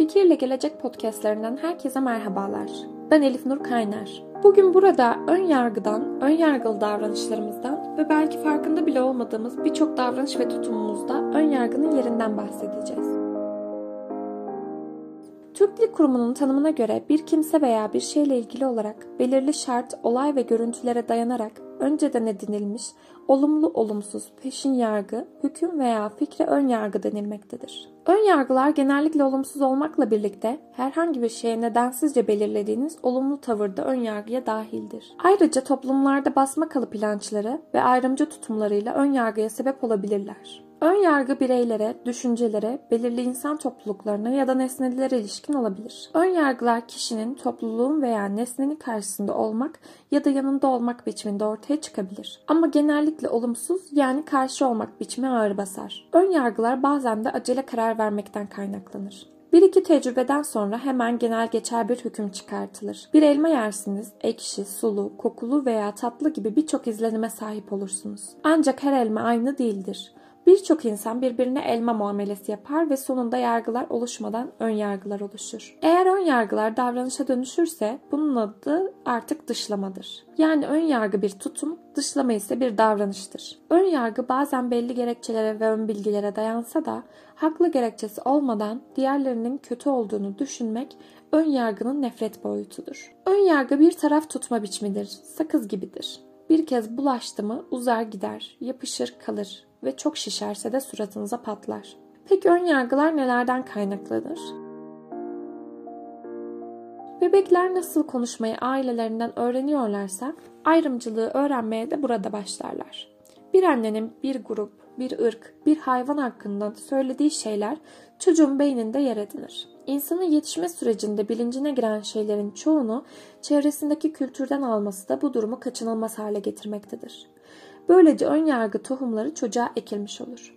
Fikirle Gelecek podcastlerinden herkese merhabalar. Ben Elif Nur Kaynar. Bugün burada ön yargıdan, ön yargılı davranışlarımızdan ve belki farkında bile olmadığımız birçok davranış ve tutumumuzda ön yargının yerinden bahsedeceğiz. Türk Dil Kurumu'nun tanımına göre bir kimse veya bir şeyle ilgili olarak belirli şart, olay ve görüntülere dayanarak önceden edinilmiş, olumlu olumsuz, peşin yargı, hüküm veya fikre ön yargı denilmektedir. Ön yargılar genellikle olumsuz olmakla birlikte herhangi bir şeye nedensizce belirlediğiniz olumlu tavırda ön yargıya dahildir. Ayrıca toplumlarda basma kalıp inançları ve ayrımcı tutumlarıyla ön yargıya sebep olabilirler. Ön yargı bireylere, düşüncelere, belirli insan topluluklarına ya da nesnelere ilişkin olabilir. Ön yargılar kişinin topluluğun veya nesnenin karşısında olmak ya da yanında olmak biçiminde ortaya çıkabilir. Ama genellikle olumsuz yani karşı olmak biçimi ağır basar. Ön yargılar bazen de acele karar vermekten kaynaklanır. Bir iki tecrübeden sonra hemen genel geçer bir hüküm çıkartılır. Bir elma yersiniz, ekşi, sulu, kokulu veya tatlı gibi birçok izlenime sahip olursunuz. Ancak her elma aynı değildir. Birçok insan birbirine elma muamelesi yapar ve sonunda yargılar oluşmadan ön yargılar oluşur. Eğer ön yargılar davranışa dönüşürse bunun adı artık dışlamadır. Yani ön yargı bir tutum, dışlama ise bir davranıştır. Ön yargı bazen belli gerekçelere ve ön bilgilere dayansa da haklı gerekçesi olmadan diğerlerinin kötü olduğunu düşünmek ön yargının nefret boyutudur. Ön yargı bir taraf tutma biçimidir, sakız gibidir. Bir kez bulaştı mı uzar gider, yapışır kalır ve çok şişerse de suratınıza patlar. Peki ön yargılar nelerden kaynaklanır? Bebekler nasıl konuşmayı ailelerinden öğreniyorlarsa ayrımcılığı öğrenmeye de burada başlarlar. Bir annenin bir grup, bir ırk, bir hayvan hakkında söylediği şeyler çocuğun beyninde yer edinir. İnsanın yetişme sürecinde bilincine giren şeylerin çoğunu çevresindeki kültürden alması da bu durumu kaçınılmaz hale getirmektedir. Böylece ön yargı tohumları çocuğa ekilmiş olur.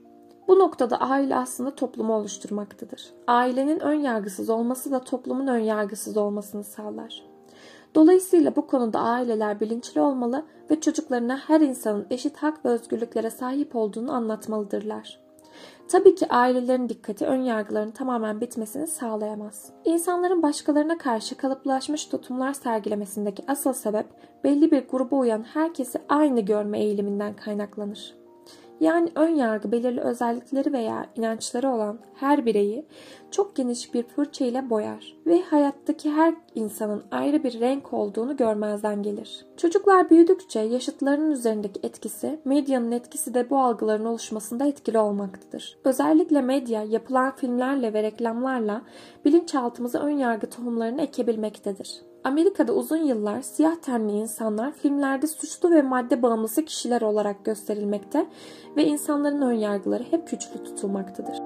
Bu noktada aile aslında toplumu oluşturmaktadır. Ailenin ön yargısız olması da toplumun ön yargısız olmasını sağlar. Dolayısıyla bu konuda aileler bilinçli olmalı ve çocuklarına her insanın eşit hak ve özgürlüklere sahip olduğunu anlatmalıdırlar. Tabii ki ailelerin dikkati ön yargıların tamamen bitmesini sağlayamaz. İnsanların başkalarına karşı kalıplaşmış tutumlar sergilemesindeki asıl sebep belli bir gruba uyan herkesi aynı görme eğiliminden kaynaklanır. Yani ön yargı belirli özellikleri veya inançları olan her bireyi çok geniş bir fırça ile boyar ve hayattaki her insanın ayrı bir renk olduğunu görmezden gelir. Çocuklar büyüdükçe yaşıtlarının üzerindeki etkisi, medyanın etkisi de bu algıların oluşmasında etkili olmaktadır. Özellikle medya yapılan filmlerle ve reklamlarla bilinçaltımıza ön yargı tohumlarını ekebilmektedir. Amerika'da uzun yıllar siyah tenli insanlar filmlerde suçlu ve madde bağımlısı kişiler olarak gösterilmekte ve insanların önyargıları hep güçlü tutulmaktadır.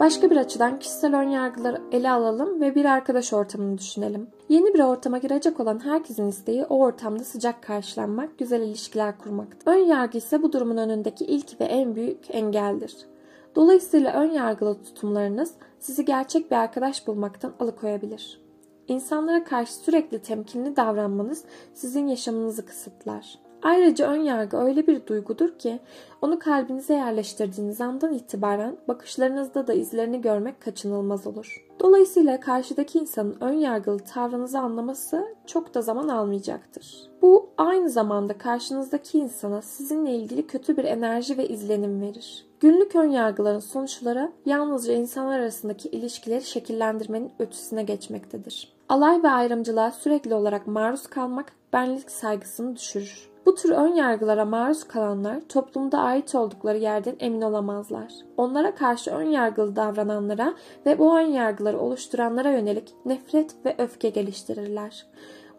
Başka bir açıdan kişisel önyargıları ele alalım ve bir arkadaş ortamını düşünelim. Yeni bir ortama girecek olan herkesin isteği o ortamda sıcak karşılanmak, güzel ilişkiler kurmaktır. Ön yargı ise bu durumun önündeki ilk ve en büyük engeldir. Dolayısıyla ön yargılı tutumlarınız sizi gerçek bir arkadaş bulmaktan alıkoyabilir. İnsanlara karşı sürekli temkinli davranmanız sizin yaşamınızı kısıtlar. Ayrıca ön yargı öyle bir duygudur ki onu kalbinize yerleştirdiğiniz andan itibaren bakışlarınızda da izlerini görmek kaçınılmaz olur. Dolayısıyla karşıdaki insanın ön yargılı tavrınızı anlaması çok da zaman almayacaktır. Bu aynı zamanda karşınızdaki insana sizinle ilgili kötü bir enerji ve izlenim verir. Günlük ön yargıların sonuçları yalnızca insanlar arasındaki ilişkileri şekillendirmenin ötesine geçmektedir. Alay ve ayrımcılığa sürekli olarak maruz kalmak benlik saygısını düşürür. Bu tür ön yargılara maruz kalanlar toplumda ait oldukları yerden emin olamazlar. Onlara karşı ön yargılı davrananlara ve bu ön yargıları oluşturanlara yönelik nefret ve öfke geliştirirler.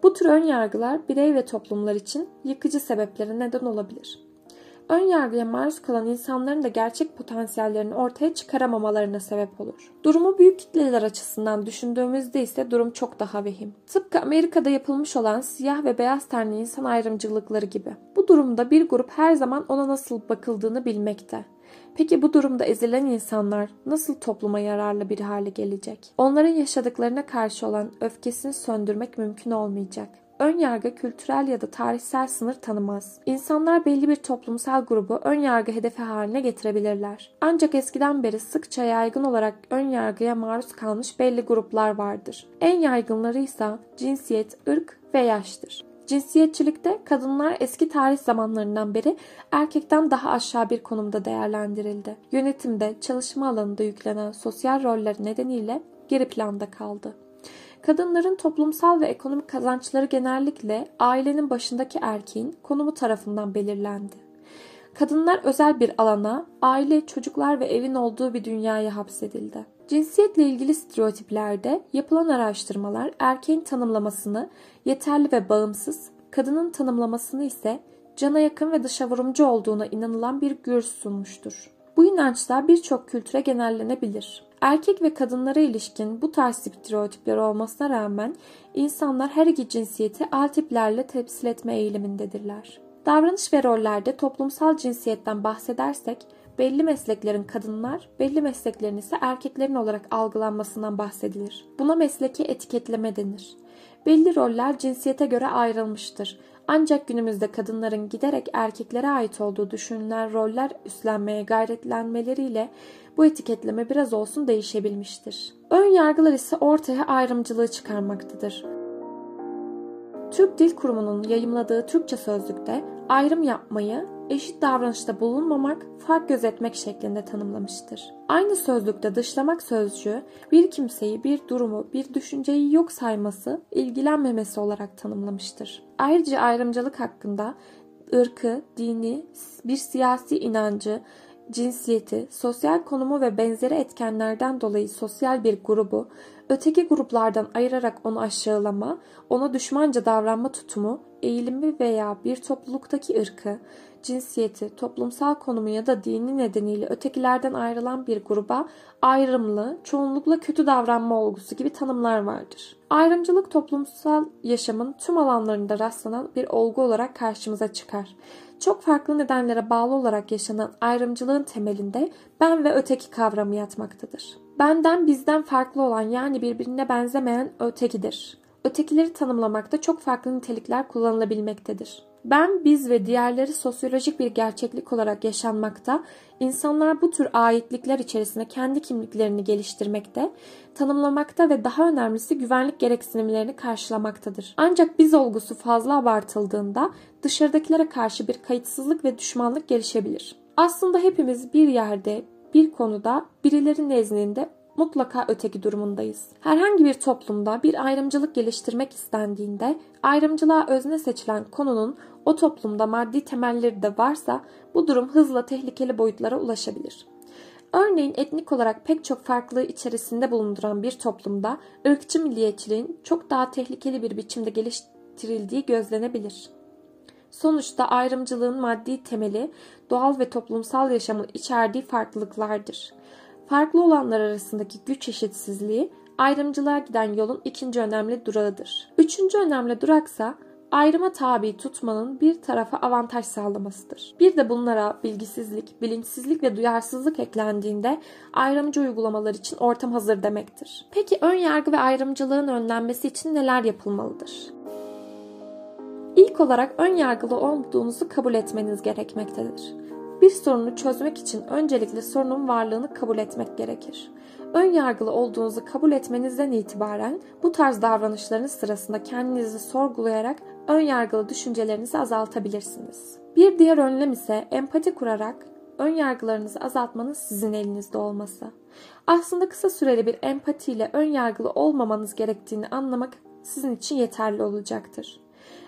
Bu tür ön yargılar birey ve toplumlar için yıkıcı sebeplere neden olabilir. Ön yargıya maruz kalan insanların da gerçek potansiyellerini ortaya çıkaramamalarına sebep olur. Durumu büyük kitleler açısından düşündüğümüzde ise durum çok daha vehim. Tıpkı Amerika'da yapılmış olan siyah ve beyaz tenli insan ayrımcılıkları gibi. Bu durumda bir grup her zaman ona nasıl bakıldığını bilmekte. Peki bu durumda ezilen insanlar nasıl topluma yararlı bir hale gelecek? Onların yaşadıklarına karşı olan öfkesini söndürmek mümkün olmayacak. Ön yargı kültürel ya da tarihsel sınır tanımaz. İnsanlar belli bir toplumsal grubu ön yargı hedefi haline getirebilirler. Ancak eskiden beri sıkça yaygın olarak ön yargıya maruz kalmış belli gruplar vardır. En yaygınları ise cinsiyet, ırk ve yaştır. Cinsiyetçilikte kadınlar eski tarih zamanlarından beri erkekten daha aşağı bir konumda değerlendirildi. Yönetimde, çalışma alanında yüklenen sosyal roller nedeniyle geri planda kaldı. Kadınların toplumsal ve ekonomik kazançları genellikle ailenin başındaki erkeğin konumu tarafından belirlendi. Kadınlar özel bir alana, aile, çocuklar ve evin olduğu bir dünyaya hapsedildi. Cinsiyetle ilgili stereotiplerde yapılan araştırmalar erkeğin tanımlamasını yeterli ve bağımsız, kadının tanımlamasını ise cana yakın ve dışa vurumcu olduğuna inanılan bir görüş sunmuştur. Bu inançlar birçok kültüre genellenebilir. Erkek ve kadınlara ilişkin bu tarz stereotipler olmasına rağmen insanlar her iki cinsiyeti al tiplerle temsil etme eğilimindedirler. Davranış ve rollerde toplumsal cinsiyetten bahsedersek belli mesleklerin kadınlar, belli mesleklerin ise erkeklerin olarak algılanmasından bahsedilir. Buna mesleki etiketleme denir. Belli roller cinsiyete göre ayrılmıştır. Ancak günümüzde kadınların giderek erkeklere ait olduğu düşünülen roller üstlenmeye gayretlenmeleriyle bu etiketleme biraz olsun değişebilmiştir. Ön yargılar ise ortaya ayrımcılığı çıkarmaktadır. Türk Dil Kurumu'nun yayımladığı Türkçe sözlükte ayrım yapmayı eşit davranışta bulunmamak, fark gözetmek şeklinde tanımlamıştır. Aynı sözlükte dışlamak sözcüğü bir kimseyi, bir durumu, bir düşünceyi yok sayması, ilgilenmemesi olarak tanımlamıştır. Ayrıca ayrımcılık hakkında ırkı, dini, bir siyasi inancı, cinsiyeti, sosyal konumu ve benzeri etkenlerden dolayı sosyal bir grubu öteki gruplardan ayırarak onu aşağılama, ona düşmanca davranma tutumu, eğilimi veya bir topluluktaki ırkı, cinsiyeti, toplumsal konumu ya da dini nedeniyle ötekilerden ayrılan bir gruba ayrımlı, çoğunlukla kötü davranma olgusu gibi tanımlar vardır. Ayrımcılık toplumsal yaşamın tüm alanlarında rastlanan bir olgu olarak karşımıza çıkar. Çok farklı nedenlere bağlı olarak yaşanan ayrımcılığın temelinde ben ve öteki kavramı yatmaktadır. Benden bizden farklı olan yani birbirine benzemeyen ötekidir. Ötekileri tanımlamakta çok farklı nitelikler kullanılabilmektedir. Ben, biz ve diğerleri sosyolojik bir gerçeklik olarak yaşanmakta, insanlar bu tür aitlikler içerisinde kendi kimliklerini geliştirmekte, tanımlamakta ve daha önemlisi güvenlik gereksinimlerini karşılamaktadır. Ancak biz olgusu fazla abartıldığında dışarıdakilere karşı bir kayıtsızlık ve düşmanlık gelişebilir. Aslında hepimiz bir yerde, bir konuda birileri nezdinde mutlaka öteki durumundayız. Herhangi bir toplumda bir ayrımcılık geliştirmek istendiğinde ayrımcılığa özne seçilen konunun o toplumda maddi temelleri de varsa bu durum hızla tehlikeli boyutlara ulaşabilir. Örneğin etnik olarak pek çok farklılığı içerisinde bulunduran bir toplumda ırkçı milliyetçiliğin çok daha tehlikeli bir biçimde geliştirildiği gözlenebilir. Sonuçta ayrımcılığın maddi temeli doğal ve toplumsal yaşamın içerdiği farklılıklardır. Farklı olanlar arasındaki güç eşitsizliği ayrımcılığa giden yolun ikinci önemli durağıdır. Üçüncü önemli duraksa ayrıma tabi tutmanın bir tarafa avantaj sağlamasıdır. Bir de bunlara bilgisizlik, bilinçsizlik ve duyarsızlık eklendiğinde ayrımcı uygulamalar için ortam hazır demektir. Peki ön yargı ve ayrımcılığın önlenmesi için neler yapılmalıdır? İlk olarak ön yargılı olduğunuzu kabul etmeniz gerekmektedir. Bir sorunu çözmek için öncelikle sorunun varlığını kabul etmek gerekir. Ön yargılı olduğunuzu kabul etmenizden itibaren bu tarz davranışlarınız sırasında kendinizi sorgulayarak ön yargılı düşüncelerinizi azaltabilirsiniz. Bir diğer önlem ise empati kurarak ön yargılarınızı azaltmanız sizin elinizde olması. Aslında kısa süreli bir empatiyle ön yargılı olmamanız gerektiğini anlamak sizin için yeterli olacaktır.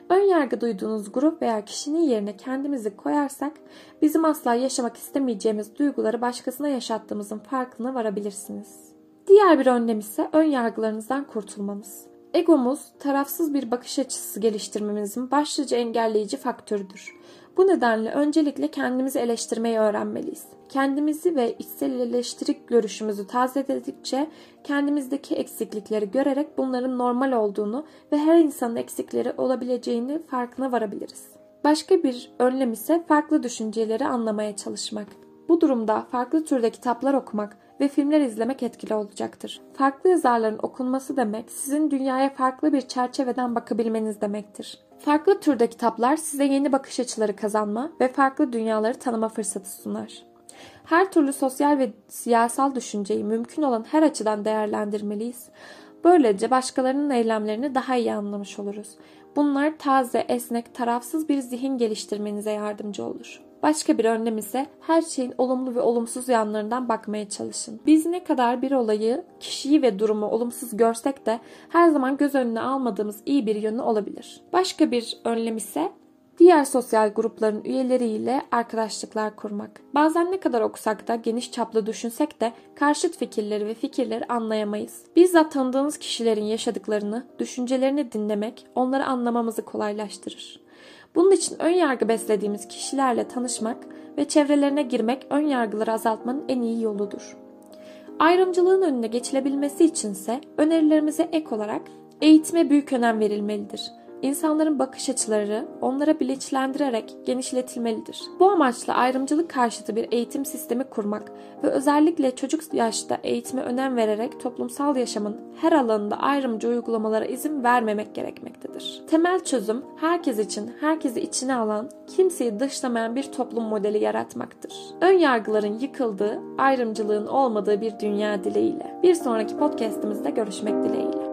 Ön yargı duyduğunuz grup veya kişinin yerine kendimizi koyarsak bizim asla yaşamak istemeyeceğimiz duyguları başkasına yaşattığımızın farkına varabilirsiniz. Diğer bir önlem ise ön yargılarınızdan kurtulmanız. Egomuz tarafsız bir bakış açısı geliştirmemizin başlıca engelleyici faktörüdür. Bu nedenle öncelikle kendimizi eleştirmeyi öğrenmeliyiz. Kendimizi ve içsel eleştiri görüşümüzü tazeledikçe kendimizdeki eksiklikleri görerek bunların normal olduğunu ve her insanın eksikleri olabileceğini farkına varabiliriz. Başka bir önlem ise farklı düşünceleri anlamaya çalışmak. Bu durumda farklı türde kitaplar okumak ve filmler izlemek etkili olacaktır. Farklı yazarların okunması demek sizin dünyaya farklı bir çerçeveden bakabilmeniz demektir. Farklı türde kitaplar size yeni bakış açıları kazanma ve farklı dünyaları tanıma fırsatı sunar. Her türlü sosyal ve siyasal düşünceyi mümkün olan her açıdan değerlendirmeliyiz. Böylece başkalarının eylemlerini daha iyi anlamış oluruz. Bunlar taze, esnek, tarafsız bir zihin geliştirmenize yardımcı olur. Başka bir önlem ise her şeyin olumlu ve olumsuz yanlarından bakmaya çalışın. Biz ne kadar bir olayı, kişiyi ve durumu olumsuz görsek de her zaman göz önüne almadığımız iyi bir yönü olabilir. Başka bir önlem ise diğer sosyal grupların üyeleriyle arkadaşlıklar kurmak. Bazen ne kadar okusak da geniş çaplı düşünsek de karşıt fikirleri ve fikirleri anlayamayız. Bizzat tanıdığınız kişilerin yaşadıklarını, düşüncelerini dinlemek onları anlamamızı kolaylaştırır. Bunun için ön yargı beslediğimiz kişilerle tanışmak ve çevrelerine girmek ön yargıları azaltmanın en iyi yoludur. Ayrımcılığın önüne geçilebilmesi içinse önerilerimize ek olarak eğitime büyük önem verilmelidir. İnsanların bakış açıları onlara bilinçlendirerek genişletilmelidir. Bu amaçla ayrımcılık karşıtı bir eğitim sistemi kurmak ve özellikle çocuk yaşta eğitime önem vererek toplumsal yaşamın her alanında ayrımcı uygulamalara izin vermemek gerekmektedir. Temel çözüm herkes için, herkesi içine alan, kimseyi dışlamayan bir toplum modeli yaratmaktır. Ön yargıların yıkıldığı, ayrımcılığın olmadığı bir dünya dileğiyle. Bir sonraki podcast'imizde görüşmek dileğiyle.